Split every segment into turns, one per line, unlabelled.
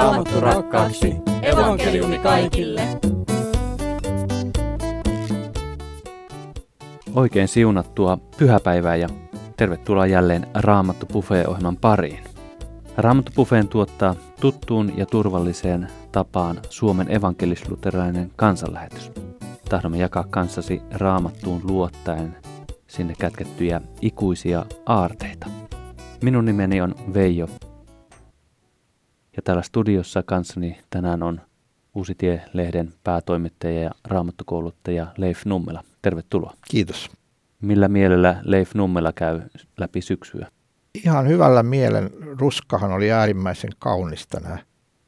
Raamattu rakkaaksi. Evankeliumi kaikille.
Oikein siunattua pyhäpäivää ja tervetuloa jälleen Raamattu Buffet-ohjelman pariin. Raamattu Buffeen tuottaa tuttuun ja turvalliseen tapaan Suomen evankelisluterilainen kansanlähetys. Tahdomme jakaa kanssasi Raamattuun luottaen sinne kätkettyjä ikuisia aarteita. Minun nimeni on Veijo. Ja täällä studiossa kanssani tänään on Uusitie-lehden päätoimittaja ja raamattukouluttaja Leif Nummela. Tervetuloa.
Kiitos.
Millä mielellä Leif Nummela käy läpi syksyä?
Ihan hyvällä mielen. Ruskahan oli äärimmäisen kaunis tänä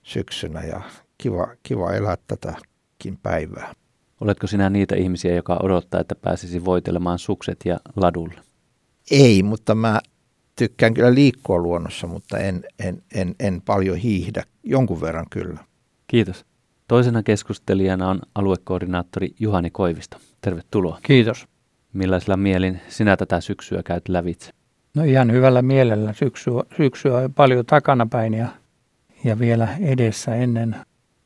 syksynä ja kiva, kiva elää tätäkin päivää.
Oletko sinä niitä ihmisiä, joka odottaa, että pääsisi voitelemaan sukset ja ladulle?
Ei, mutta mä tykkään kyllä liikkua luonnossa, mutta en, en, en, en paljon hiihdä. Jonkun verran kyllä.
Kiitos. Toisena keskustelijana on aluekoordinaattori Juhani Koivisto. Tervetuloa.
Kiitos.
Millaisella mielin sinä tätä syksyä käyt lävitse?
No ihan hyvällä mielellä. Syksyä, syksyä on paljon takanapäin ja, ja vielä edessä ennen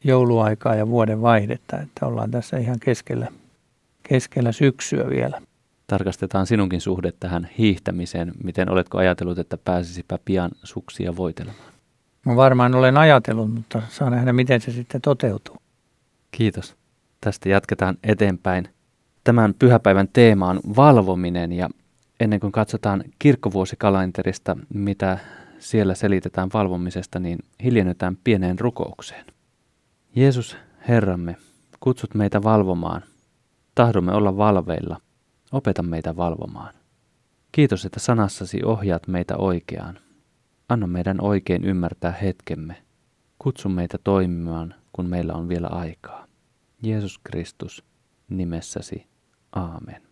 jouluaikaa ja vuoden vaihdetta, että ollaan tässä ihan keskellä, keskellä syksyä vielä.
Tarkastetaan sinunkin suhde tähän hiihtämiseen. Miten oletko ajatellut, että pääsisipä pian suksia voitelemaan?
Mä varmaan olen ajatellut, mutta saa nähdä, miten se sitten toteutuu.
Kiitos. Tästä jatketaan eteenpäin. Tämän pyhäpäivän teema on valvominen ja ennen kuin katsotaan kirkkovuosikalenterista, mitä siellä selitetään valvomisesta, niin hiljennytään pieneen rukoukseen. Jeesus, Herramme, kutsut meitä valvomaan. Tahdomme olla valveilla. Opeta meitä valvomaan. Kiitos, että sanassasi ohjaat meitä oikeaan. Anna meidän oikein ymmärtää hetkemme. Kutsu meitä toimimaan, kun meillä on vielä aikaa. Jeesus Kristus, nimessäsi. Aamen.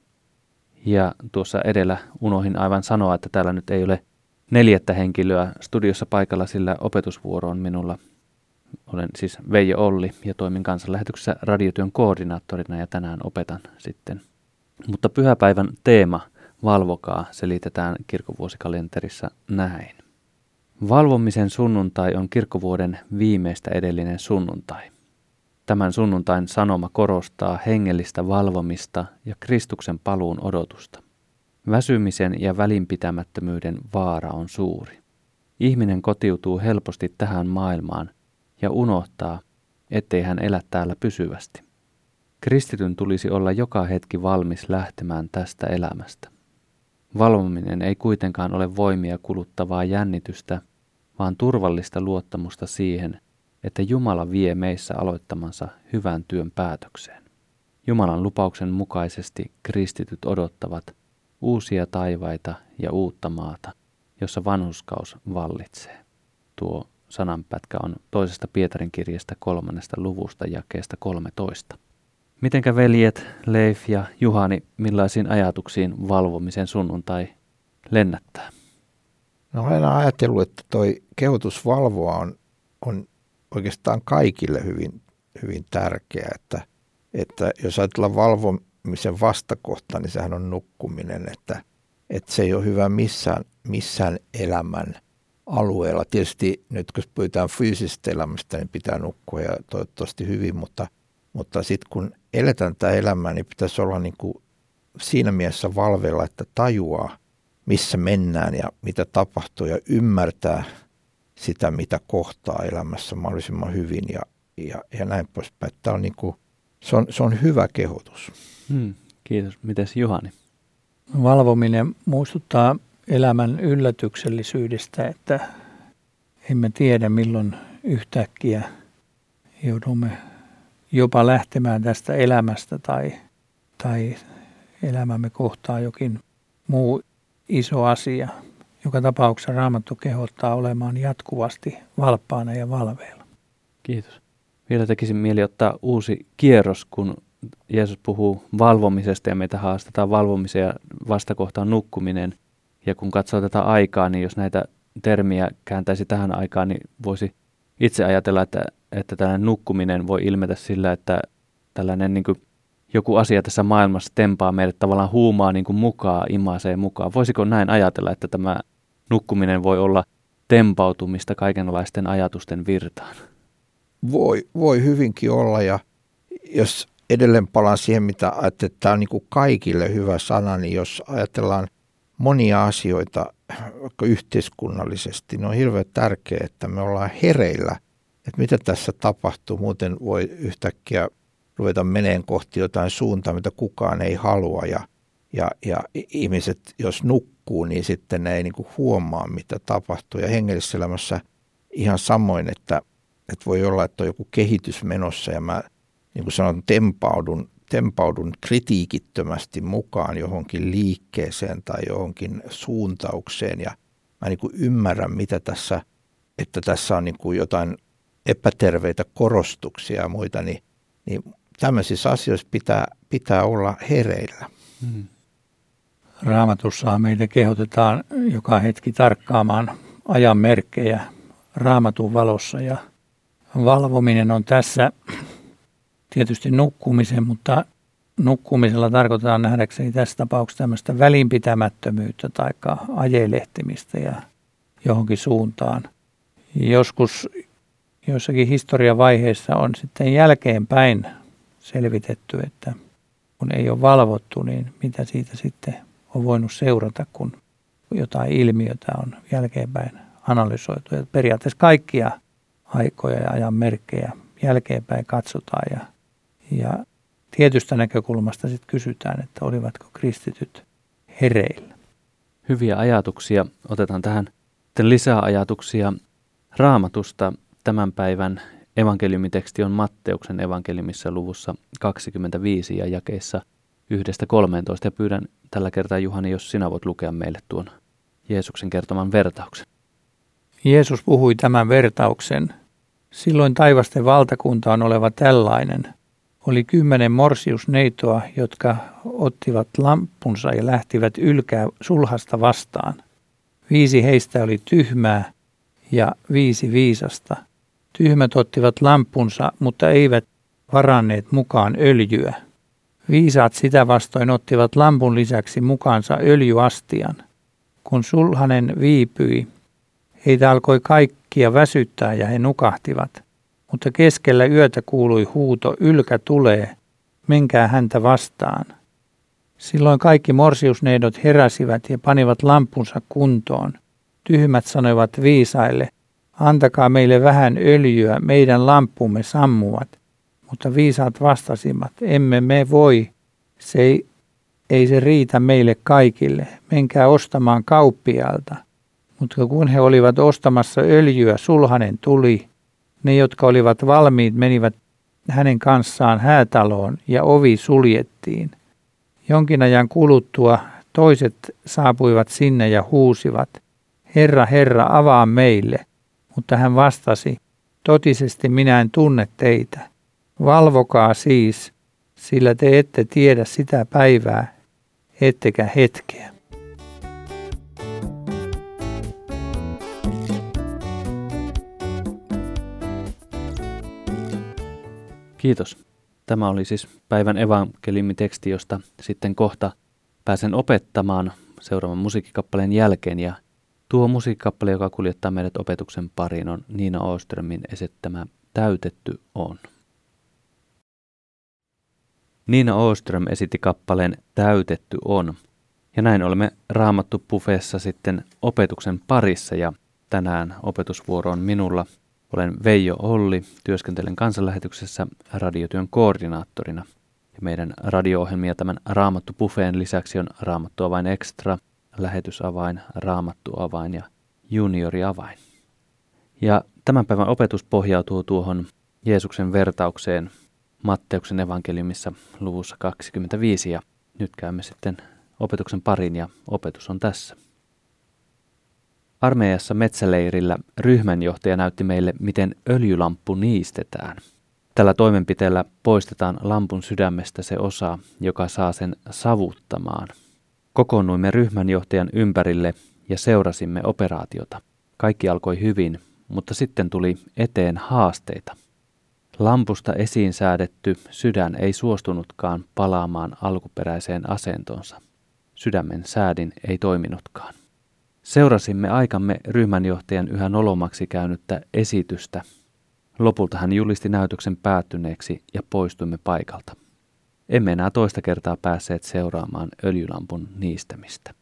Ja tuossa edellä unohin aivan sanoa, että täällä nyt ei ole neljättä henkilöä studiossa paikalla, sillä opetusvuoro on minulla. Olen siis Veijo Olli ja toimin kansanlähetyksessä radiotyön koordinaattorina ja tänään opetan sitten. Mutta pyhäpäivän teema, valvokaa, selitetään kirkkovuosikalenterissa näin. Valvomisen sunnuntai on kirkkovuoden viimeistä edellinen sunnuntai. Tämän sunnuntain sanoma korostaa hengellistä valvomista ja Kristuksen paluun odotusta. Väsymisen ja välinpitämättömyyden vaara on suuri. Ihminen kotiutuu helposti tähän maailmaan ja unohtaa, ettei hän elä täällä pysyvästi. Kristityn tulisi olla joka hetki valmis lähtemään tästä elämästä. Valvominen ei kuitenkaan ole voimia kuluttavaa jännitystä, vaan turvallista luottamusta siihen, että Jumala vie meissä aloittamansa hyvän työn päätökseen. Jumalan lupauksen mukaisesti kristityt odottavat uusia taivaita ja uutta maata, jossa vanhuskaus vallitsee. Tuo sananpätkä on toisesta Pietarin kirjasta kolmannesta luvusta jakeesta 13. Mitenkä veljet Leif ja Juhani, millaisiin ajatuksiin valvomisen sunnuntai lennättää?
No aina ajatellut, että toi kehotusvalvoa on, on oikeastaan kaikille hyvin, hyvin tärkeä, että, että jos ajatellaan valvomisen vastakohta, niin sehän on nukkuminen, että, että se ei ole hyvä missään, missään elämän alueella. Tietysti nyt kun puhutaan fyysisestä elämästä, niin pitää nukkua ja toivottavasti hyvin, mutta, mutta sitten kun eletään tämä elämä, niin pitäisi olla niin kuin siinä mielessä valveilla, että tajuaa, missä mennään ja mitä tapahtuu ja ymmärtää sitä, mitä kohtaa elämässä mahdollisimman hyvin ja, ja, ja näin poispäin. Tämä on niin kuin, se, on, se on hyvä kehotus.
Hmm, kiitos. Mites Juhani?
Valvominen muistuttaa elämän yllätyksellisyydestä, että emme tiedä milloin yhtäkkiä joudumme jopa lähtemään tästä elämästä tai, tai elämämme kohtaa jokin muu iso asia. Joka tapauksessa Raamattu kehottaa olemaan jatkuvasti valppaana ja valveilla.
Kiitos. Vielä tekisin mieli ottaa uusi kierros, kun Jeesus puhuu valvomisesta ja meitä haastetaan valvomisen ja vastakohtaan nukkuminen. Ja kun katsoo tätä aikaa, niin jos näitä termiä kääntäisi tähän aikaan, niin voisi itse ajatella, että, että tällainen nukkuminen voi ilmetä sillä, että tällainen niin kuin joku asia tässä maailmassa tempaa meidät tavallaan huumaa niin kuin mukaan, imasee mukaan. Voisiko näin ajatella, että tämä nukkuminen voi olla tempautumista kaikenlaisten ajatusten virtaan?
voi, voi hyvinkin olla ja jos edelleen palaan siihen, mitä ajattelin, että tämä on niin kuin kaikille hyvä sana, niin jos ajatellaan monia asioita vaikka yhteiskunnallisesti, niin on hirveän tärkeää, että me ollaan hereillä, että mitä tässä tapahtuu. Muuten voi yhtäkkiä ruveta meneen kohti jotain suuntaa, mitä kukaan ei halua ja, ja, ja ihmiset, jos nukkuu, niin sitten ne ei niin kuin huomaa, mitä tapahtuu. Ja hengellisessä elämässä ihan samoin, että, että voi olla, että on joku kehitys menossa ja mä niin kuin sanon, tempaudun, tempaudun kritiikittömästi mukaan johonkin liikkeeseen tai johonkin suuntaukseen ja mä niin kuin ymmärrän, mitä tässä, että tässä on niin kuin jotain epäterveitä korostuksia ja muita, niin, niin tämmöisissä asioissa pitää, pitää olla hereillä. Hmm.
Raamatussa meitä kehotetaan joka hetki tarkkaamaan ajan merkkejä raamatun valossa ja valvominen on tässä tietysti nukkumisen, mutta nukkumisella tarkoitetaan nähdäkseni tässä tapauksessa tämmöistä välinpitämättömyyttä tai ajelehtimistä ja johonkin suuntaan. Joskus joissakin historiavaiheissa on sitten jälkeenpäin selvitetty, että kun ei ole valvottu, niin mitä siitä sitten on voinut seurata, kun jotain ilmiötä on jälkeenpäin analysoitu. Ja periaatteessa kaikkia aikoja ja ajan merkkejä jälkeenpäin katsotaan ja ja tietystä näkökulmasta sitten kysytään, että olivatko kristityt hereillä.
Hyviä ajatuksia. Otetaan tähän lisää ajatuksia raamatusta. Tämän päivän evankeliumiteksti on Matteuksen evankeliumissa luvussa 25 ja jakeissa 1-13. Ja pyydän tällä kertaa Juhani, jos sinä voit lukea meille tuon Jeesuksen kertoman vertauksen.
Jeesus puhui tämän vertauksen. Silloin taivasten valtakunta on oleva tällainen – oli kymmenen morsiusneitoa, jotka ottivat lampunsa ja lähtivät ylkää sulhasta vastaan. Viisi heistä oli tyhmää ja viisi viisasta. Tyhmät ottivat lampunsa, mutta eivät varanneet mukaan öljyä. Viisaat sitä vastoin ottivat lampun lisäksi mukaansa öljyastian. Kun sulhanen viipyi, heitä alkoi kaikkia väsyttää ja he nukahtivat mutta keskellä yötä kuului huuto, ylkä tulee, menkää häntä vastaan. Silloin kaikki morsiusneidot heräsivät ja panivat lampunsa kuntoon. Tyhmät sanoivat viisaille, antakaa meille vähän öljyä, meidän lampumme sammuvat. Mutta viisaat vastasivat, emme me voi, se ei, ei se riitä meille kaikille, menkää ostamaan kauppialta. Mutta kun he olivat ostamassa öljyä, sulhanen tuli ne, jotka olivat valmiit, menivät hänen kanssaan häätaloon ja ovi suljettiin. Jonkin ajan kuluttua toiset saapuivat sinne ja huusivat, Herra, Herra, avaa meille. Mutta hän vastasi, totisesti minä en tunne teitä. Valvokaa siis, sillä te ette tiedä sitä päivää, ettekä hetkeä.
Kiitos. Tämä oli siis päivän evankeliumiteksti, josta sitten kohta pääsen opettamaan seuraavan musiikkikappaleen jälkeen. Ja tuo musiikkikappale, joka kuljettaa meidät opetuksen pariin, on Niina Oströmin esittämä Täytetty on. Niina Oström esitti kappaleen Täytetty on. Ja näin olemme raamattu pufeessa sitten opetuksen parissa ja tänään opetusvuoro on minulla – olen Veijo Olli, työskentelen kansanlähetyksessä radiotyön koordinaattorina. Ja meidän radio-ohjelmia tämän Raamattu Buffeen lisäksi on Raamattuavain Extra, lähetysavain, Raamattuavain ja junioriavain. Ja tämän päivän opetus pohjautuu tuohon Jeesuksen vertaukseen Matteuksen evankeliumissa luvussa 25 ja nyt käymme sitten opetuksen parin ja opetus on tässä. Armeijassa metsäleirillä ryhmänjohtaja näytti meille, miten öljylamppu niistetään. Tällä toimenpiteellä poistetaan lampun sydämestä se osa, joka saa sen savuttamaan. Kokoonnuimme ryhmänjohtajan ympärille ja seurasimme operaatiota. Kaikki alkoi hyvin, mutta sitten tuli eteen haasteita. Lampusta esiin säädetty sydän ei suostunutkaan palaamaan alkuperäiseen asentonsa. Sydämen säädin ei toiminutkaan. Seurasimme aikamme ryhmänjohtajan yhä nolomaksi käynyttä esitystä. Lopulta hän julisti näytöksen päättyneeksi ja poistuimme paikalta. Emme enää toista kertaa päässeet seuraamaan öljylampun niistämistä.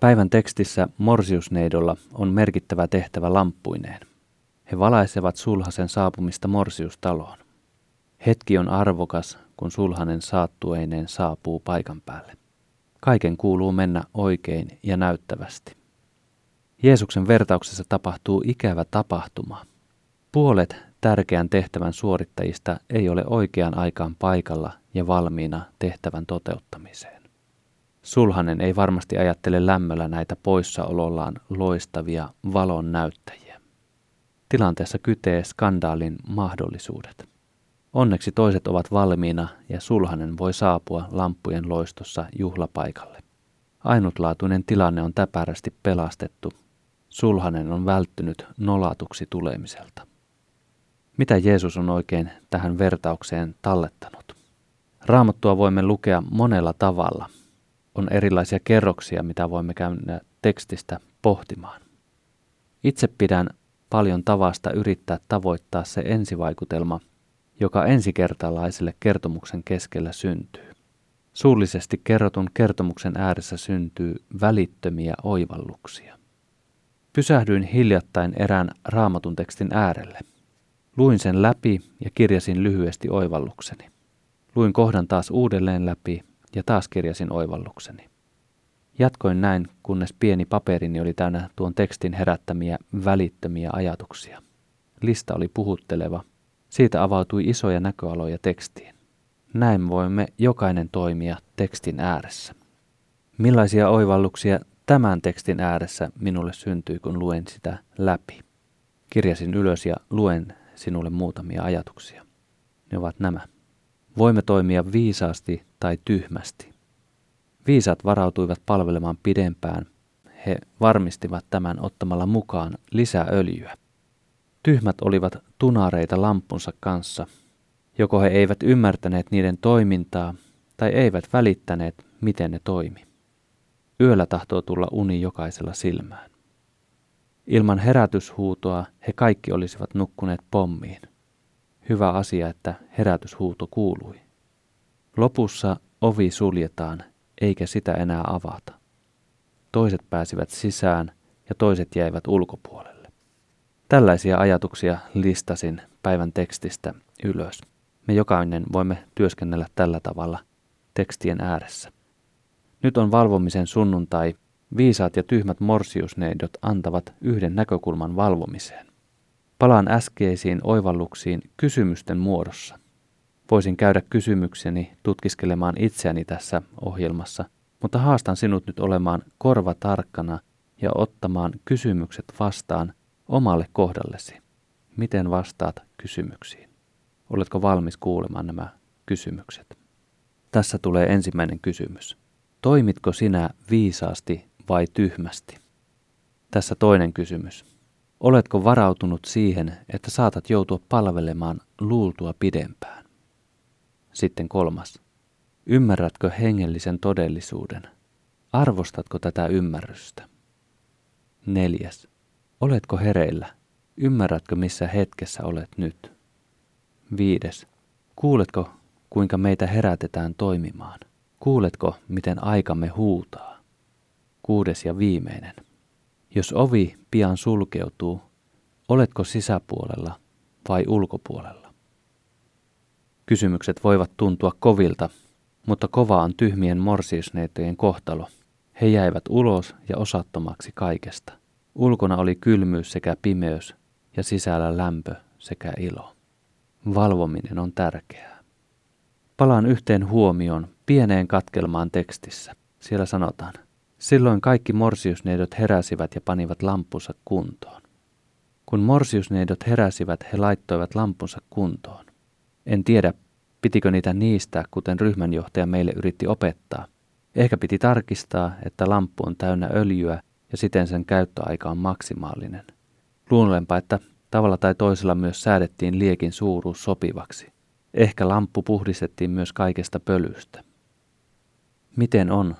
Päivän tekstissä Morsiusneidolla on merkittävä tehtävä lamppuineen. He valaisevat sulhasen saapumista Morsiustaloon. Hetki on arvokas, kun sulhanen saattueineen saapuu paikan päälle. Kaiken kuuluu mennä oikein ja näyttävästi. Jeesuksen vertauksessa tapahtuu ikävä tapahtuma. Puolet tärkeän tehtävän suorittajista ei ole oikeaan aikaan paikalla ja valmiina tehtävän toteuttamiseen. Sulhanen ei varmasti ajattele lämmöllä näitä poissaolollaan loistavia valon näyttäjiä. Tilanteessa kytee skandaalin mahdollisuudet. Onneksi toiset ovat valmiina ja sulhanen voi saapua lamppujen loistossa juhlapaikalle. Ainutlaatuinen tilanne on täpärästi pelastettu. Sulhanen on välttynyt nolatuksi tulemiselta. Mitä Jeesus on oikein tähän vertaukseen tallettanut? Raamattua voimme lukea monella tavalla. On erilaisia kerroksia, mitä voimme käydä tekstistä pohtimaan. Itse pidän paljon tavasta yrittää tavoittaa se ensivaikutelma, joka ensikertalaiselle kertomuksen keskellä syntyy. Suullisesti kerrotun kertomuksen ääressä syntyy välittömiä oivalluksia. Pysähdyin hiljattain erään raamatun tekstin äärelle. Luin sen läpi ja kirjasin lyhyesti oivallukseni. Luin kohdan taas uudelleen läpi ja taas kirjasin oivallukseni. Jatkoin näin, kunnes pieni paperini oli täynnä tuon tekstin herättämiä välittömiä ajatuksia. Lista oli puhutteleva siitä avautui isoja näköaloja tekstiin. Näin voimme jokainen toimia tekstin ääressä. Millaisia oivalluksia tämän tekstin ääressä minulle syntyi, kun luen sitä läpi? Kirjasin ylös ja luen sinulle muutamia ajatuksia. Ne ovat nämä. Voimme toimia viisaasti tai tyhmästi. Viisat varautuivat palvelemaan pidempään. He varmistivat tämän ottamalla mukaan lisää öljyä. Tyhmät olivat tunareita lampunsa kanssa. Joko he eivät ymmärtäneet niiden toimintaa tai eivät välittäneet, miten ne toimi. Yöllä tahtoo tulla uni jokaisella silmään. Ilman herätyshuutoa he kaikki olisivat nukkuneet pommiin. Hyvä asia, että herätyshuuto kuului. Lopussa ovi suljetaan, eikä sitä enää avata. Toiset pääsivät sisään ja toiset jäivät ulkopuolelle. Tällaisia ajatuksia listasin päivän tekstistä ylös. Me jokainen voimme työskennellä tällä tavalla tekstien ääressä. Nyt on valvomisen sunnuntai. Viisaat ja tyhmät morsiusneidot antavat yhden näkökulman valvomiseen. Palaan äskeisiin oivalluksiin kysymysten muodossa. Voisin käydä kysymykseni tutkiskelemaan itseäni tässä ohjelmassa, mutta haastan sinut nyt olemaan korva tarkkana ja ottamaan kysymykset vastaan omalle kohdallesi. Miten vastaat kysymyksiin? Oletko valmis kuulemaan nämä kysymykset? Tässä tulee ensimmäinen kysymys. Toimitko sinä viisaasti vai tyhmästi? Tässä toinen kysymys. Oletko varautunut siihen, että saatat joutua palvelemaan luultua pidempään? Sitten kolmas. Ymmärrätkö hengellisen todellisuuden? Arvostatko tätä ymmärrystä? Neljäs. Oletko hereillä? Ymmärrätkö, missä hetkessä olet nyt? Viides. Kuuletko, kuinka meitä herätetään toimimaan? Kuuletko, miten aikamme huutaa? Kuudes ja viimeinen. Jos ovi pian sulkeutuu, oletko sisäpuolella vai ulkopuolella? Kysymykset voivat tuntua kovilta, mutta kova on tyhmien morsiusneitojen kohtalo. He jäivät ulos ja osattomaksi kaikesta. Ulkona oli kylmyys sekä pimeys ja sisällä lämpö sekä ilo. Valvominen on tärkeää. Palaan yhteen huomioon pieneen katkelmaan tekstissä. Siellä sanotaan, silloin kaikki morsiusneidot heräsivät ja panivat lampunsa kuntoon. Kun morsiusneidot heräsivät, he laittoivat lampunsa kuntoon. En tiedä, pitikö niitä niistä, kuten ryhmänjohtaja meille yritti opettaa. Ehkä piti tarkistaa, että lamppu on täynnä öljyä ja siten sen käyttöaika on maksimaalinen. Luulenpa, että tavalla tai toisella myös säädettiin liekin suuruus sopivaksi. Ehkä lamppu puhdistettiin myös kaikesta pölystä. Miten on?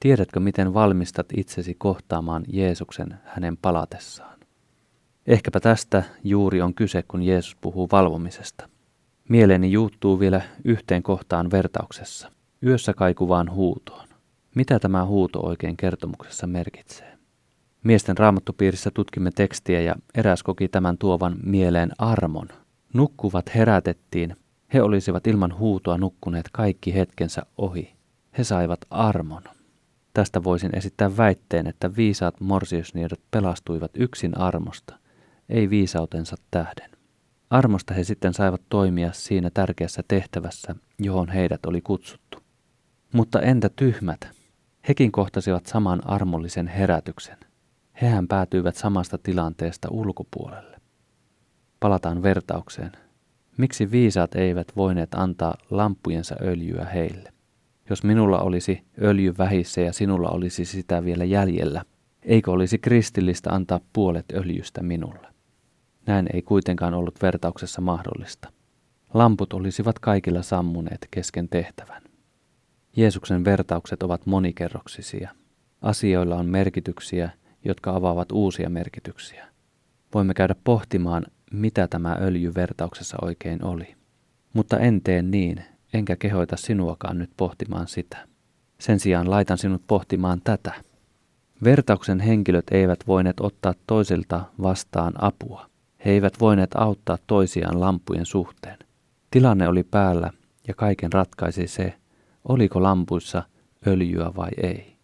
Tiedätkö, miten valmistat itsesi kohtaamaan Jeesuksen hänen palatessaan? Ehkäpä tästä juuri on kyse, kun Jeesus puhuu valvomisesta. Mieleeni juuttuu vielä yhteen kohtaan vertauksessa, yössä kaikuvaan huutoon. Mitä tämä huuto oikein kertomuksessa merkitsee? Miesten raamattupiirissä tutkimme tekstiä ja eräs koki tämän tuovan mieleen armon. Nukkuvat herätettiin, he olisivat ilman huutoa nukkuneet kaikki hetkensä ohi. He saivat armon. Tästä voisin esittää väitteen, että viisaat morsiusniedot pelastuivat yksin armosta, ei viisautensa tähden. Armosta he sitten saivat toimia siinä tärkeässä tehtävässä, johon heidät oli kutsuttu. Mutta entä tyhmät? Hekin kohtasivat saman armollisen herätyksen. Hehän päätyivät samasta tilanteesta ulkopuolelle. Palataan vertaukseen. Miksi viisaat eivät voineet antaa lampujensa öljyä heille? Jos minulla olisi öljy vähissä ja sinulla olisi sitä vielä jäljellä, eikö olisi kristillistä antaa puolet öljystä minulle? Näin ei kuitenkaan ollut vertauksessa mahdollista. Lamput olisivat kaikilla sammuneet kesken tehtävän. Jeesuksen vertaukset ovat monikerroksisia. Asioilla on merkityksiä, jotka avaavat uusia merkityksiä. Voimme käydä pohtimaan, mitä tämä öljy vertauksessa oikein oli. Mutta en tee niin, enkä kehoita sinuakaan nyt pohtimaan sitä. Sen sijaan laitan sinut pohtimaan tätä. Vertauksen henkilöt eivät voineet ottaa toisilta vastaan apua. He eivät voineet auttaa toisiaan lampujen suhteen. Tilanne oli päällä ja kaiken ratkaisi se, oliko lampuissa öljyä vai ei.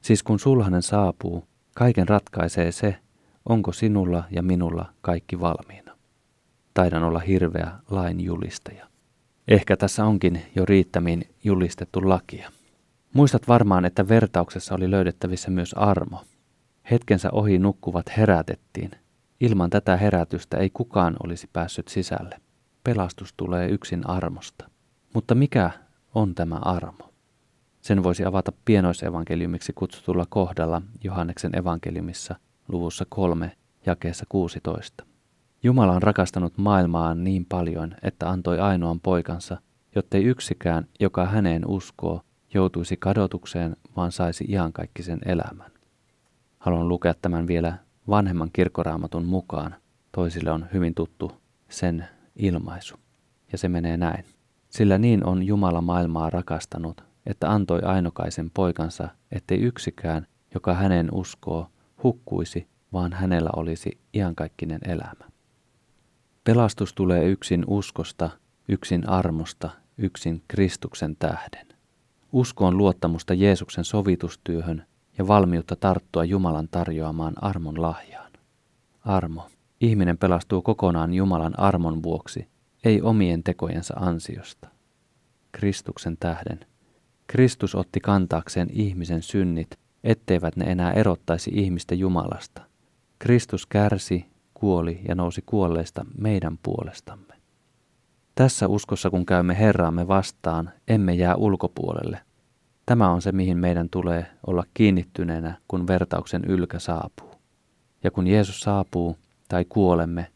Siis kun sulhanen saapuu, kaiken ratkaisee se, onko sinulla ja minulla kaikki valmiina. Taidan olla hirveä lain julistaja. Ehkä tässä onkin jo riittämin julistettu lakia. Muistat varmaan, että vertauksessa oli löydettävissä myös armo. Hetkensä ohi nukkuvat herätettiin. Ilman tätä herätystä ei kukaan olisi päässyt sisälle. Pelastus tulee yksin armosta. Mutta mikä on tämä armo? Sen voisi avata pienoisevankeliumiksi kutsutulla kohdalla Johanneksen evankeliumissa luvussa 3 jakeessa 16. Jumala on rakastanut maailmaan niin paljon, että antoi ainoan poikansa, jottei yksikään, joka häneen uskoo, joutuisi kadotukseen, vaan saisi iankaikkisen elämän. Haluan lukea tämän vielä vanhemman kirkkoraamatun mukaan. Toisille on hyvin tuttu sen ilmaisu. Ja se menee näin. Sillä niin on Jumala maailmaa rakastanut, että antoi ainokaisen poikansa, ettei yksikään, joka hänen uskoo, hukkuisi, vaan hänellä olisi iankaikkinen elämä. Pelastus tulee yksin uskosta, yksin armosta, yksin Kristuksen tähden. Usko on luottamusta Jeesuksen sovitustyöhön ja valmiutta tarttua Jumalan tarjoamaan armon lahjaan. Armo. Ihminen pelastuu kokonaan Jumalan armon vuoksi, ei omien tekojensa ansiosta. Kristuksen tähden. Kristus otti kantaakseen ihmisen synnit, etteivät ne enää erottaisi ihmistä Jumalasta. Kristus kärsi, kuoli ja nousi kuolleista meidän puolestamme. Tässä uskossa, kun käymme Herraamme vastaan, emme jää ulkopuolelle. Tämä on se, mihin meidän tulee olla kiinnittyneenä, kun vertauksen ylkä saapuu. Ja kun Jeesus saapuu tai kuolemme,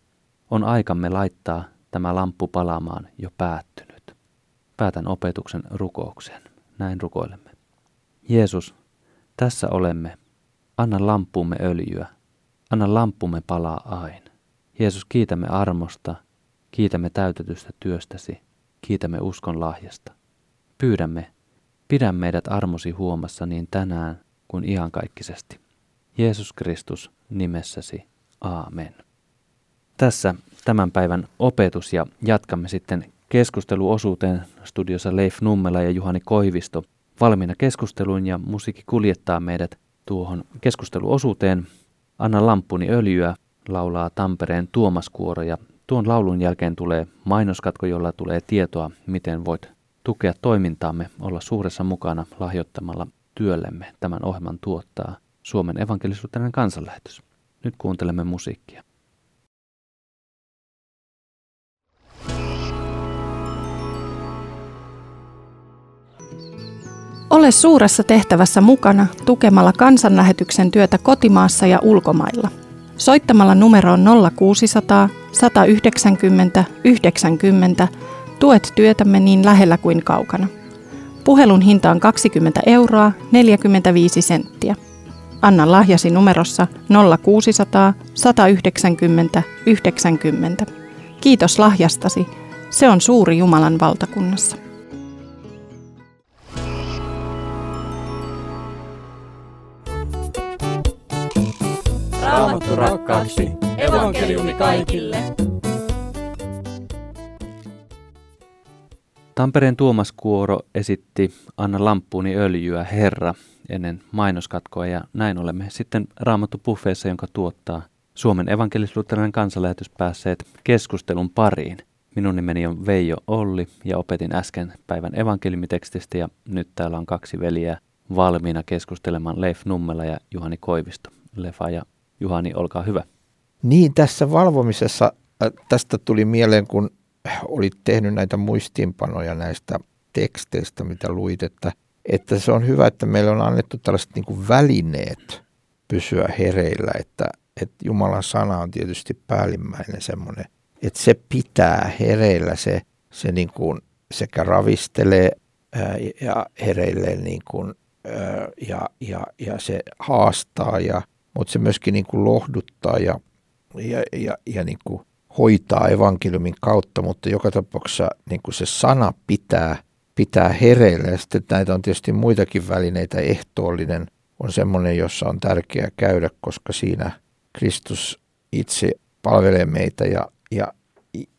on aikamme laittaa tämä lamppu palaamaan jo päättynyt. Päätän opetuksen rukoukseen. Näin rukoilemme. Jeesus, tässä olemme. Anna lampumme öljyä. Anna lampumme palaa aina. Jeesus, kiitämme armosta, kiitämme täytetystä työstäsi, kiitämme uskon lahjasta. Pyydämme, pidä meidät armosi huomassa niin tänään kuin iankaikkisesti. Jeesus Kristus nimessäsi. Aamen. Tässä tämän päivän opetus ja jatkamme sitten keskusteluosuuteen studiossa Leif Nummela ja Juhani Koivisto valmiina keskusteluun ja musiikki kuljettaa meidät tuohon keskusteluosuuteen. Anna lampuni öljyä laulaa Tampereen Tuomaskuoro ja tuon laulun jälkeen tulee mainoskatko, jolla tulee tietoa, miten voit tukea toimintaamme, olla suuressa mukana lahjoittamalla työllemme. Tämän ohjelman tuottaa Suomen evankelisuutinen kansanlähetys. Nyt kuuntelemme musiikkia.
Ole suuressa tehtävässä mukana tukemalla kansanlähetyksen työtä kotimaassa ja ulkomailla. Soittamalla numeroon 0600 190 90 tuet työtämme niin lähellä kuin kaukana. Puhelun hinta on 20 euroa 45 senttiä. Anna lahjasi numerossa 0600 190 90. Kiitos lahjastasi. Se on suuri Jumalan valtakunnassa.
Raamattu rakkaaksi. Evankeliumi kaikille.
Tampereen Tuomas Kuoro esitti Anna Lampuuni öljyä Herra ennen mainoskatkoa ja näin olemme sitten Raamattu Buffeessa, jonka tuottaa Suomen evankelisluterilainen kansanlähetys päässeet keskustelun pariin. Minun nimeni on Veijo Olli ja opetin äsken päivän evankeliumitekstistä ja nyt täällä on kaksi veliä valmiina keskustelemaan Leif Nummela ja Juhani Koivisto. Lefa ja Juhani, olkaa hyvä.
Niin, tässä valvomisessa äh, tästä tuli mieleen, kun olit tehnyt näitä muistiinpanoja näistä teksteistä, mitä luit, että, että se on hyvä, että meillä on annettu tällaiset niin kuin välineet pysyä hereillä, että, että Jumalan sana on tietysti päällimmäinen semmoinen, että se pitää hereillä, se, se niin kuin sekä ravistelee ää, ja hereille niin kuin, ää, ja, ja, ja se haastaa, ja, mutta se myöskin niin kuin lohduttaa ja, ja, ja, ja niin kuin hoitaa evankeliumin kautta, mutta joka tapauksessa niin kuin se sana pitää, pitää hereillä. Ja sitten näitä on tietysti muitakin välineitä. Ehtoollinen on semmoinen, jossa on tärkeää käydä, koska siinä Kristus itse palvelee meitä ja, ja,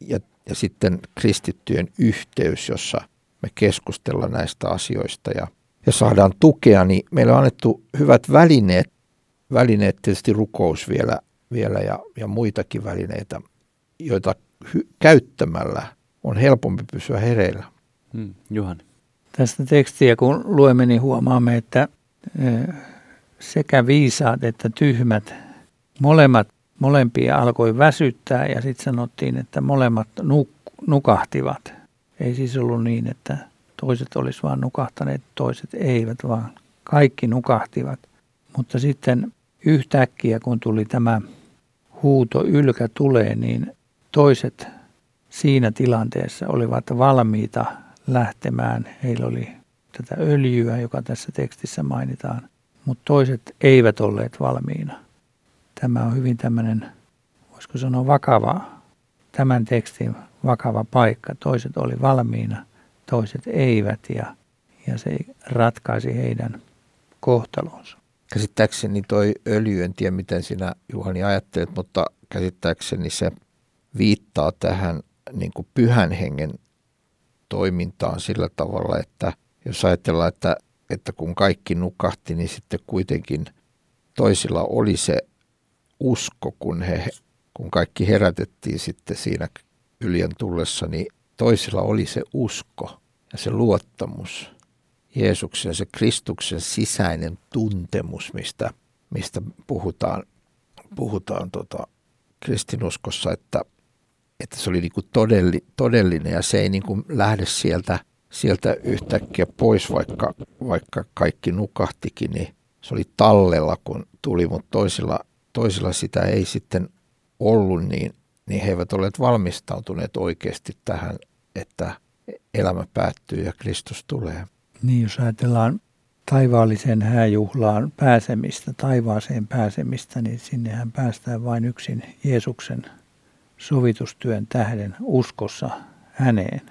ja, ja sitten kristittyjen yhteys, jossa me keskustellaan näistä asioista ja, ja saadaan tukea, niin meillä on annettu hyvät välineet, välineet tietysti rukous vielä, vielä ja, ja muitakin välineitä joita hy- käyttämällä on helpompi pysyä hereillä.
Hmm, Juhani.
Tästä tekstiä kun luemme, niin huomaamme, että sekä viisaat että tyhmät, molemmat, molempia alkoi väsyttää ja sitten sanottiin, että molemmat nuk- nukahtivat. Ei siis ollut niin, että toiset olisi vain nukahtaneet, toiset eivät, vaan kaikki nukahtivat. Mutta sitten yhtäkkiä, kun tuli tämä huuto ylkä tulee, niin toiset siinä tilanteessa olivat valmiita lähtemään. Heillä oli tätä öljyä, joka tässä tekstissä mainitaan, mutta toiset eivät olleet valmiina. Tämä on hyvin tämmöinen, voisiko sanoa vakava, tämän tekstin vakava paikka. Toiset oli valmiina, toiset eivät ja, ja se ratkaisi heidän kohtalonsa.
Käsittääkseni toi öljy, en tiedä miten sinä Juhani ajattelet, mutta käsittääkseni se viittaa tähän niin kuin pyhän hengen toimintaan sillä tavalla, että jos ajatellaan, että, että kun kaikki nukahti, niin sitten kuitenkin toisilla oli se usko, kun, he, kun kaikki herätettiin sitten siinä yljen tullessa, niin toisilla oli se usko ja se luottamus Jeesuksen, se Kristuksen sisäinen tuntemus, mistä, mistä puhutaan, puhutaan tota, kristinuskossa, että että se oli niin kuin todelli, todellinen ja se ei niin kuin lähde sieltä, sieltä yhtäkkiä pois, vaikka, vaikka kaikki nukahtikin, niin se oli tallella, kun tuli, mutta toisilla, toisilla sitä ei sitten ollut, niin, niin he eivät olleet valmistautuneet oikeasti tähän, että elämä päättyy ja Kristus tulee.
Niin, jos ajatellaan taivaalliseen hääjuhlaan pääsemistä, taivaaseen pääsemistä, niin sinnehän päästään vain yksin Jeesuksen sovitustyön tähden uskossa häneen.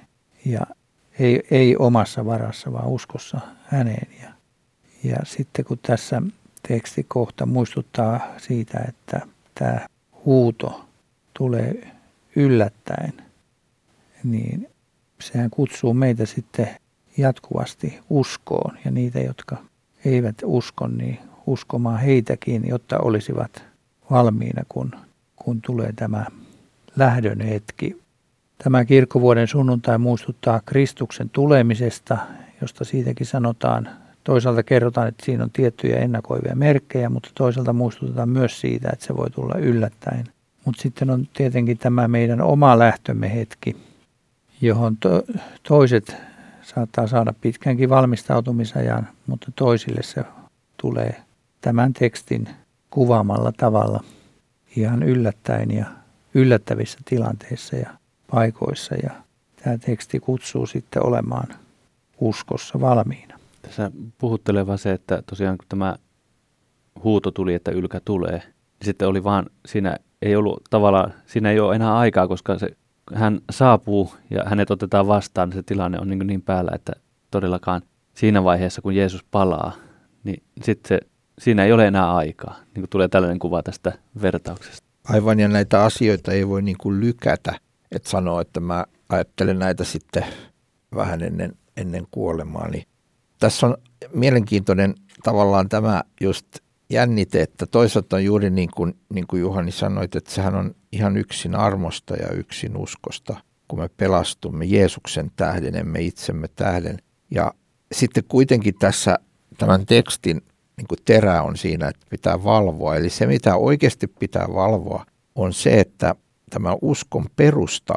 Ja ei, ei omassa varassa, vaan uskossa häneen. Ja, ja sitten kun tässä tekstikohta muistuttaa siitä, että tämä huuto tulee yllättäen, niin sehän kutsuu meitä sitten jatkuvasti uskoon ja niitä, jotka eivät usko, niin uskomaan heitäkin, jotta olisivat valmiina, kun, kun tulee tämä lähdön hetki. Tämä kirkkovuoden sunnuntai muistuttaa Kristuksen tulemisesta, josta siitäkin sanotaan. Toisaalta kerrotaan, että siinä on tiettyjä ennakoivia merkkejä, mutta toisaalta muistutetaan myös siitä, että se voi tulla yllättäen. Mutta sitten on tietenkin tämä meidän oma lähtömme hetki, johon to- toiset saattaa saada pitkänkin valmistautumisajan, mutta toisille se tulee tämän tekstin kuvaamalla tavalla ihan yllättäen ja yllättävissä tilanteissa ja paikoissa. Ja tämä teksti kutsuu sitten olemaan uskossa valmiina.
Tässä puhutteleva se, että tosiaan kun tämä huuto tuli, että ylkä tulee. Sitten oli vaan, siinä ei ollut tavallaan, siinä ei ole enää aikaa, koska se, hän saapuu ja hänet otetaan vastaan, se tilanne on niin, niin päällä, että todellakaan siinä vaiheessa, kun Jeesus palaa, niin sitten siinä ei ole enää aikaa. Niin kuin tulee tällainen kuva tästä vertauksesta.
Aivan, ja näitä asioita ei voi niin kuin lykätä, että sanoa, että mä ajattelen näitä sitten vähän ennen, ennen kuolemaa. Niin tässä on mielenkiintoinen tavallaan tämä just jännite, että toisaalta on juuri niin kuin, niin kuin Juhani sanoit, että sehän on ihan yksin armosta ja yksin uskosta, kun me pelastumme Jeesuksen tähden, emme itsemme tähden. Ja sitten kuitenkin tässä tämän tekstin niin kuin terä on siinä, että pitää valvoa. Eli se, mitä oikeasti pitää valvoa, on se, että tämä uskon perusta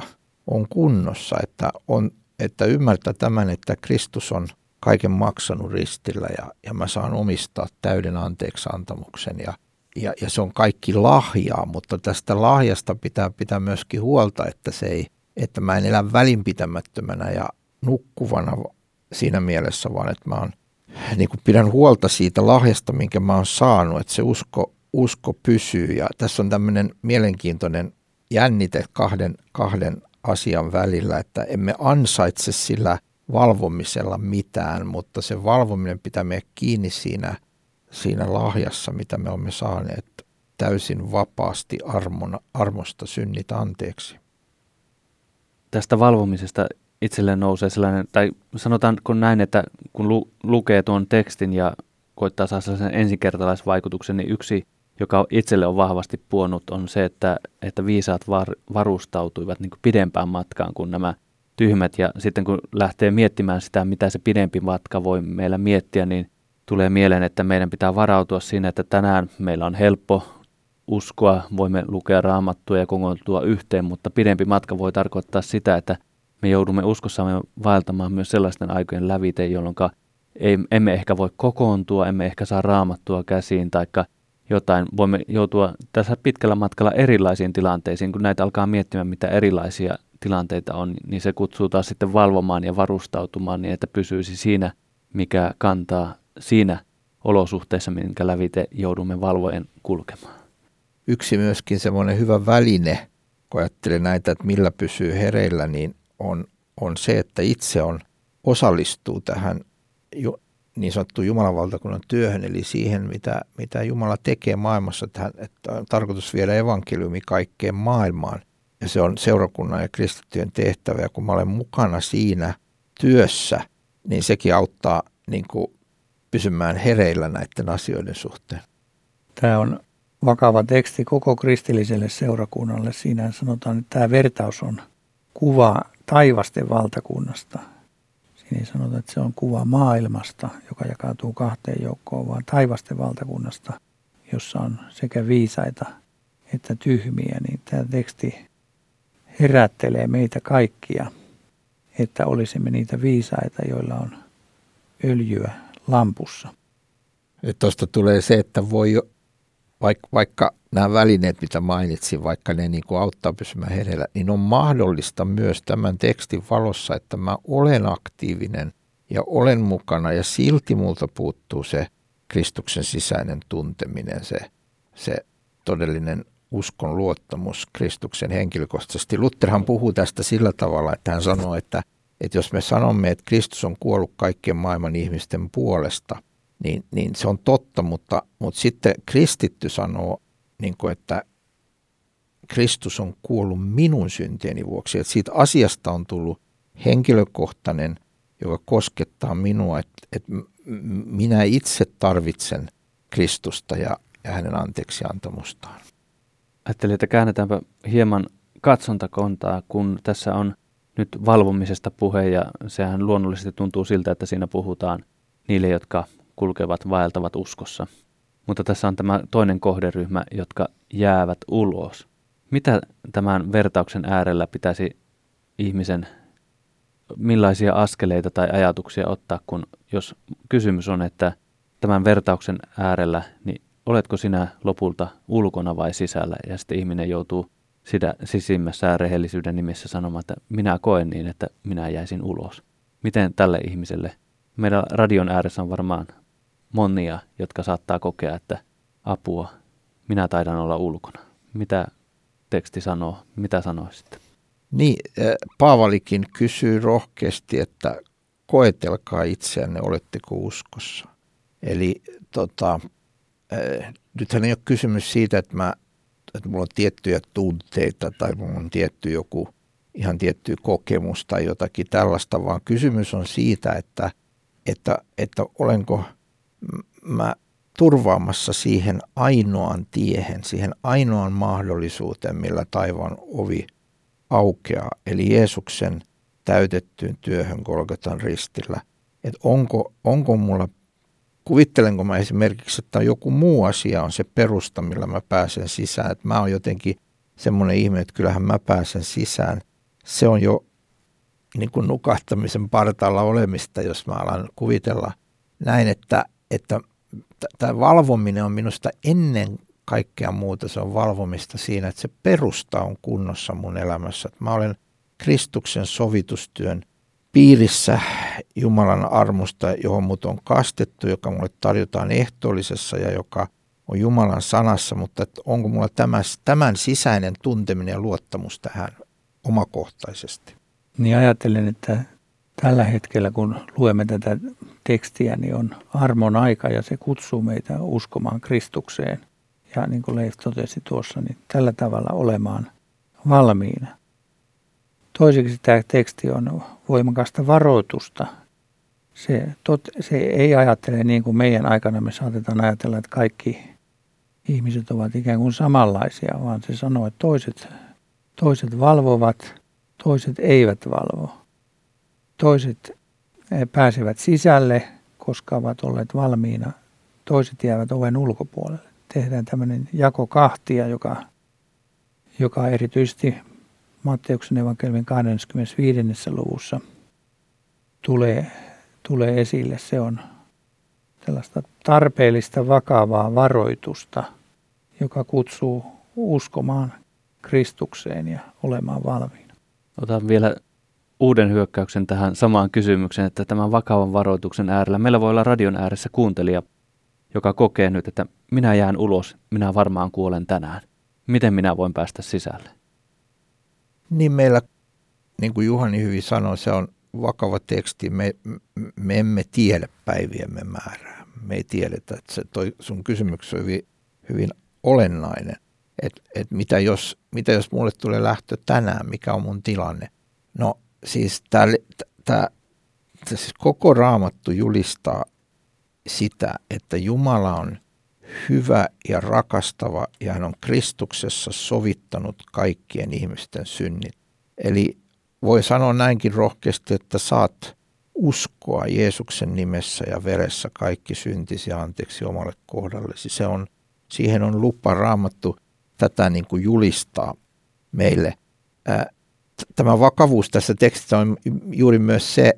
on kunnossa, että, on, että ymmärtää tämän, että Kristus on kaiken maksanut ristillä ja, ja mä saan omistaa täyden anteeksi antamuksen ja, ja, ja se on kaikki lahjaa, mutta tästä lahjasta pitää pitää myöskin huolta, että se ei, että mä en elä välinpitämättömänä ja nukkuvana siinä mielessä, vaan että mä oon, niin kuin pidän huolta siitä lahjasta, minkä mä oon saanut, että se usko, usko pysyy. Ja tässä on tämmöinen mielenkiintoinen jännite kahden, kahden asian välillä, että emme ansaitse sillä – valvomisella mitään, mutta se valvominen pitää meidän kiinni siinä, siinä lahjassa, mitä me olemme saaneet täysin vapaasti armona, armosta synnit anteeksi.
Tästä valvomisesta itselleen nousee sellainen, tai sanotaan kun näin, että kun lu, lukee tuon tekstin ja koittaa saada sellaisen ensikertalaisvaikutuksen, niin yksi, joka itselle on vahvasti puonut, on se, että, että viisaat var, varustautuivat niin pidempään matkaan kuin nämä – tyhmät ja sitten kun lähtee miettimään sitä, mitä se pidempi matka voi meillä miettiä, niin tulee mieleen, että meidän pitää varautua siinä, että tänään meillä on helppo uskoa, voimme lukea raamattua ja kokoontua yhteen, mutta pidempi matka voi tarkoittaa sitä, että me joudumme uskossamme vaeltamaan myös sellaisten aikojen lävite, jolloin ei, emme ehkä voi kokoontua, emme ehkä saa raamattua käsiin, taikka jotain. Voimme joutua tässä pitkällä matkalla erilaisiin tilanteisiin, kun näitä alkaa miettimään, mitä erilaisia tilanteita on, niin se kutsuu taas sitten valvomaan ja varustautumaan niin, että pysyisi siinä, mikä kantaa siinä olosuhteessa, minkä lävite joudumme valvojen kulkemaan.
Yksi myöskin semmoinen hyvä väline, kun ajattelee näitä, että millä pysyy hereillä, niin on, on se, että itse on osallistuu tähän ju, niin sanottu Jumalan valtakunnan työhön, eli siihen, mitä, mitä Jumala tekee maailmassa, että, että on tarkoitus viedä evankeliumi kaikkeen maailmaan ja se on seurakunnan ja kristittyjen tehtävä. Ja kun mä olen mukana siinä työssä, niin sekin auttaa niin kuin pysymään hereillä näiden asioiden suhteen.
Tämä on vakava teksti koko kristilliselle seurakunnalle. Siinä sanotaan, että tämä vertaus on kuva taivasten valtakunnasta. Siinä ei sanota, että se on kuva maailmasta, joka jakautuu kahteen joukkoon, vaan taivasten valtakunnasta, jossa on sekä viisaita että tyhmiä. Niin tämä teksti herättelee meitä kaikkia, että olisimme niitä viisaita, joilla on öljyä lampussa.
Tuosta tulee se, että voi, vaikka, vaikka nämä välineet, mitä mainitsin, vaikka ne niin kuin auttaa pysymään hereillä, niin on mahdollista myös tämän tekstin valossa, että mä olen aktiivinen ja olen mukana ja silti multa puuttuu se Kristuksen sisäinen tunteminen, se, se todellinen uskon luottamus Kristuksen henkilökohtaisesti. Lutherhan puhuu tästä sillä tavalla, että hän sanoo, että, että jos me sanomme, että Kristus on kuollut kaikkien maailman ihmisten puolesta, niin, niin se on totta, mutta, mutta sitten kristitty sanoo, niin kuin, että Kristus on kuollut minun syntieni vuoksi. Että siitä asiasta on tullut henkilökohtainen, joka koskettaa minua, että, että minä itse tarvitsen Kristusta ja, ja hänen anteeksiantamustaan.
Ajattelin, että käännetäänpä hieman katsontakontaa, kun tässä on nyt valvomisesta puhe ja sehän luonnollisesti tuntuu siltä, että siinä puhutaan niille, jotka kulkevat, vaeltavat uskossa. Mutta tässä on tämä toinen kohderyhmä, jotka jäävät ulos. Mitä tämän vertauksen äärellä pitäisi ihmisen, millaisia askeleita tai ajatuksia ottaa, kun jos kysymys on, että tämän vertauksen äärellä, niin oletko sinä lopulta ulkona vai sisällä? Ja sitten ihminen joutuu sitä sisimmässä rehellisyyden nimessä sanomaan, että minä koen niin, että minä jäisin ulos. Miten tälle ihmiselle? Meidän radion ääressä on varmaan monia, jotka saattaa kokea, että apua, minä taidan olla ulkona. Mitä teksti sanoo, mitä sanoisitte?
Niin, Paavalikin kysyy rohkeasti, että koetelkaa itseänne, oletteko uskossa. Eli tota, nythän ei ole kysymys siitä, että, mä, että mulla on tiettyjä tunteita tai mulla on tietty joku ihan tietty kokemus tai jotakin tällaista, vaan kysymys on siitä, että, että, että olenko mä turvaamassa siihen ainoan tiehen, siihen ainoan mahdollisuuteen, millä taivaan ovi aukeaa, eli Jeesuksen täytettyyn työhön Golgatan ristillä. Että onko, onko mulla, kuvittelenko mä esimerkiksi, että joku muu asia on se perusta, millä mä pääsen sisään. Että mä oon jotenkin semmoinen ihminen, että kyllähän mä pääsen sisään. Se on jo niin kuin nukahtamisen partaalla olemista, jos mä alan kuvitella näin, että, että tämä valvominen on minusta ennen kaikkea muuta. Se on valvomista siinä, että se perusta on kunnossa mun elämässä. Että mä olen Kristuksen sovitustyön piirissä Jumalan armosta, johon mut on kastettu, joka mulle tarjotaan ehtoollisessa ja joka on Jumalan sanassa, mutta että onko mulla tämän, tämän sisäinen tunteminen ja luottamus tähän omakohtaisesti?
Niin ajattelen, että tällä hetkellä kun luemme tätä tekstiä, niin on armon aika ja se kutsuu meitä uskomaan Kristukseen. Ja niin kuin Leif totesi tuossa, niin tällä tavalla olemaan valmiina. Toiseksi tämä teksti on voimakasta varoitusta. Se, tot, se ei ajattele niin kuin meidän aikana me saatetaan ajatella, että kaikki ihmiset ovat ikään kuin samanlaisia, vaan se sanoo, että toiset, toiset valvovat, toiset eivät valvo. Toiset pääsevät sisälle, koska ovat olleet valmiina. Toiset jäävät oven ulkopuolelle. Tehdään tämmöinen jako kahtia, joka, joka erityisesti Matteuksen evankeliumin 25. luvussa tulee, tulee esille. Se on tällaista tarpeellista vakavaa varoitusta, joka kutsuu uskomaan Kristukseen ja olemaan valmiina.
Otan vielä uuden hyökkäyksen tähän samaan kysymykseen, että tämän vakavan varoituksen äärellä meillä voi olla radion ääressä kuuntelija, joka kokee nyt, että minä jään ulos, minä varmaan kuolen tänään. Miten minä voin päästä sisälle?
Niin meillä, niin kuin Juhani hyvin sanoi, se on vakava teksti. Me, me emme tiedä päiviemme määrää. Me ei tiedetä, että se toi sun kysymys on hyvin, hyvin olennainen. Että et mitä, jos, mitä jos mulle tulee lähtö tänään, mikä on mun tilanne? No siis tämä siis koko raamattu julistaa sitä, että Jumala on hyvä ja rakastava ja hän on Kristuksessa sovittanut kaikkien ihmisten synnit. Eli voi sanoa näinkin rohkeasti, että saat uskoa Jeesuksen nimessä ja veressä kaikki syntisi anteeksi omalle kohdallesi. Se on, siihen on lupa raamattu tätä niin kuin julistaa meille. Ää, tämä vakavuus tässä tekstissä on juuri myös se,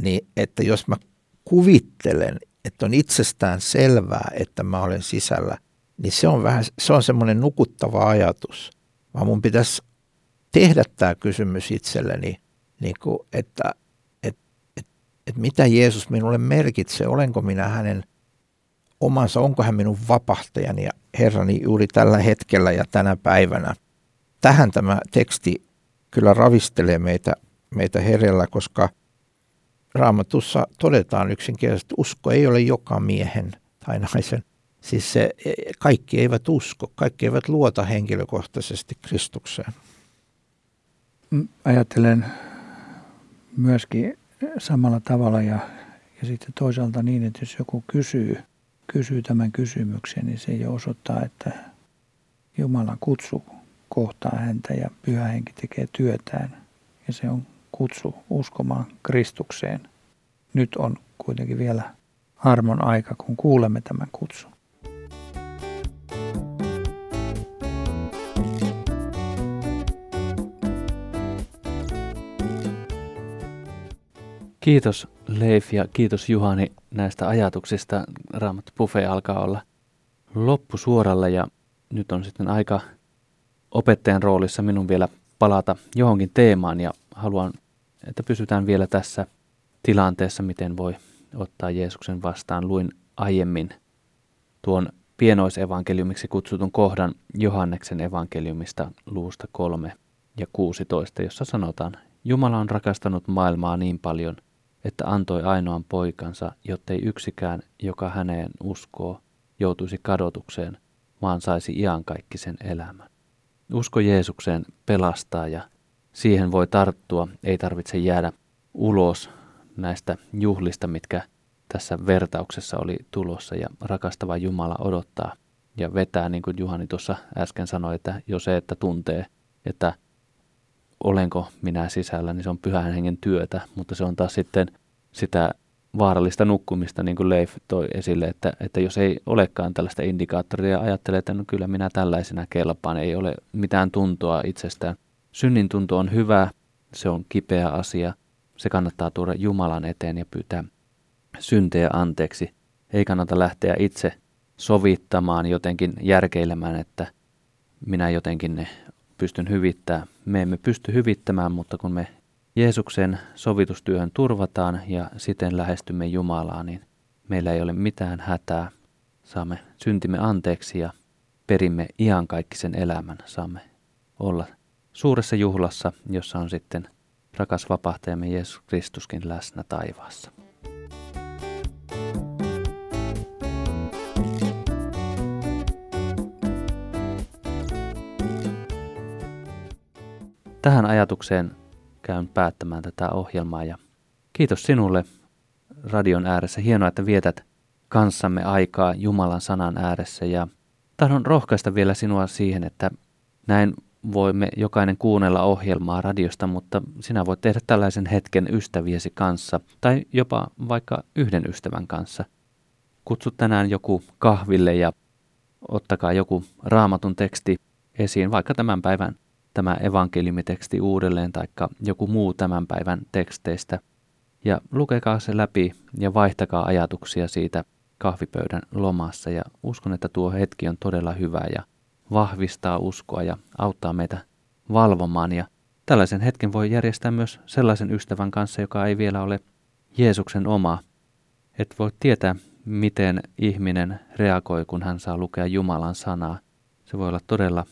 niin että jos mä kuvittelen, että on itsestään selvää, että mä olen sisällä, niin se on vähän, se on semmoinen nukuttava ajatus. Vaan mun pitäisi tehdä tämä kysymys itselleni, niin kuin, että et, et, et mitä Jeesus minulle merkitsee, olenko minä hänen omansa, onko hän minun vapahtajani ja Herrani juuri tällä hetkellä ja tänä päivänä. Tähän tämä teksti kyllä ravistelee meitä, meitä herellä, koska raamatussa todetaan yksinkertaisesti, että usko ei ole joka miehen tai naisen. Siis se, kaikki eivät usko, kaikki eivät luota henkilökohtaisesti Kristukseen.
Ajattelen myöskin samalla tavalla ja, ja sitten toisaalta niin, että jos joku kysyy, kysyy tämän kysymyksen, niin se jo osoittaa, että Jumalan kutsu kohtaa häntä ja pyhä henki tekee työtään. Ja se on kutsu uskomaan Kristukseen. Nyt on kuitenkin vielä armon aika, kun kuulemme tämän kutsun.
Kiitos Leif ja kiitos Juhani näistä ajatuksista. Raamattu Buffet alkaa olla loppusuoralla ja nyt on sitten aika opettajan roolissa minun vielä palata johonkin teemaan ja haluan, että pysytään vielä tässä tilanteessa, miten voi ottaa Jeesuksen vastaan. Luin aiemmin tuon pienoisevankeliumiksi kutsutun kohdan Johanneksen evankeliumista luusta 3 ja 16, jossa sanotaan, Jumala on rakastanut maailmaa niin paljon, että antoi ainoan poikansa, jottei yksikään, joka häneen uskoo, joutuisi kadotukseen, vaan saisi iankaikkisen elämän. Usko Jeesukseen pelastaa ja siihen voi tarttua, ei tarvitse jäädä ulos näistä juhlista, mitkä tässä vertauksessa oli tulossa ja rakastava Jumala odottaa ja vetää, niin kuin Juhani tuossa äsken sanoi, että jo se, että tuntee, että olenko minä sisällä, niin se on pyhän hengen työtä, mutta se on taas sitten sitä vaarallista nukkumista, niin kuin Leif toi esille, että, että jos ei olekaan tällaista indikaattoria ja ajattelee, että no kyllä minä tällaisena kelpaan, ei ole mitään tuntoa itsestään. Synnin tunto on hyvä, se on kipeä asia, se kannattaa tuoda Jumalan eteen ja pyytää syntejä anteeksi. Ei kannata lähteä itse sovittamaan, jotenkin järkeilemään, että minä jotenkin ne pystyn hyvittämään. Me emme pysty hyvittämään, mutta kun me Jeesuksen sovitustyöhön turvataan ja siten lähestymme Jumalaa, niin meillä ei ole mitään hätää. Saamme syntimme anteeksi ja perimme iankaikkisen elämän. Saamme olla suuressa juhlassa, jossa on sitten rakas vapahtajamme Jeesus Kristuskin läsnä taivaassa. Tähän ajatukseen käyn päättämään tätä ohjelmaa ja kiitos sinulle radion ääressä. Hienoa, että vietät kanssamme aikaa Jumalan sanan ääressä ja tahdon rohkaista vielä sinua siihen, että näin voimme jokainen kuunnella ohjelmaa radiosta, mutta sinä voit tehdä tällaisen hetken ystäviesi kanssa tai jopa vaikka yhden ystävän kanssa. Kutsu tänään joku kahville ja ottakaa joku raamatun teksti esiin, vaikka tämän päivän tämä evankeliumiteksti uudelleen tai joku muu tämän päivän teksteistä. Ja lukekaa se läpi ja vaihtakaa ajatuksia siitä kahvipöydän lomassa ja uskon, että tuo hetki on todella hyvä ja vahvistaa uskoa ja auttaa meitä valvomaan. Ja tällaisen hetken voi järjestää myös sellaisen ystävän kanssa, joka ei vielä ole Jeesuksen oma. Et voi tietää, miten ihminen reagoi, kun hän saa lukea Jumalan sanaa. Se voi olla todella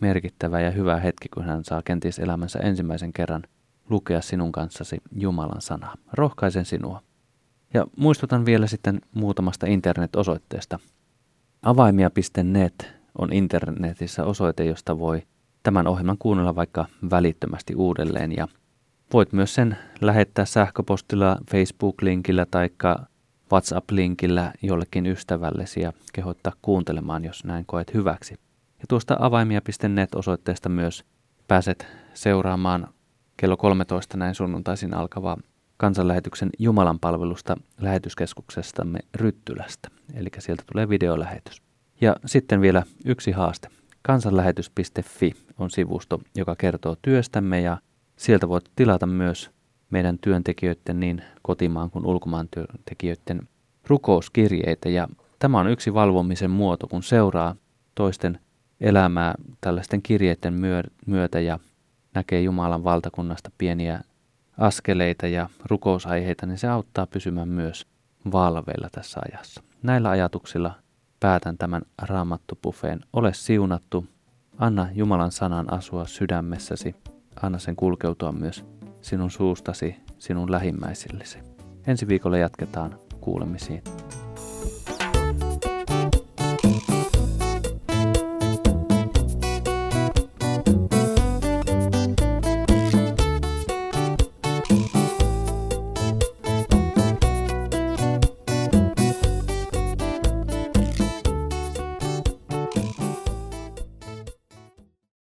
merkittävä ja hyvä hetki, kun hän saa kenties elämänsä ensimmäisen kerran lukea sinun kanssasi Jumalan sanaa. Rohkaisen sinua. Ja muistutan vielä sitten muutamasta internet-osoitteesta. Avaimia.net on internetissä osoite, josta voi tämän ohjelman kuunnella vaikka välittömästi uudelleen ja voit myös sen lähettää sähköpostilla, Facebook-linkillä tai WhatsApp-linkillä jollekin ystävällesi ja kehottaa kuuntelemaan, jos näin koet hyväksi. Ja tuosta avaimia.net osoitteesta myös pääset seuraamaan kello 13 näin sunnuntaisin alkavaa kansanlähetyksen Jumalan palvelusta lähetyskeskuksestamme Ryttylästä. Eli sieltä tulee videolähetys. Ja sitten vielä yksi haaste. Kansanlähetys.fi on sivusto, joka kertoo työstämme ja sieltä voit tilata myös meidän työntekijöiden niin kotimaan kuin ulkomaan työntekijöiden rukouskirjeitä. Ja tämä on yksi valvomisen muoto, kun seuraa toisten elämää tällaisten kirjeiden myötä ja näkee Jumalan valtakunnasta pieniä askeleita ja rukousaiheita, niin se auttaa pysymään myös valveilla tässä ajassa. Näillä ajatuksilla päätän tämän raamattupufeen. Ole siunattu, anna Jumalan sanan asua sydämessäsi, anna sen kulkeutua myös sinun suustasi, sinun lähimmäisillesi. Ensi viikolla jatketaan kuulemisiin.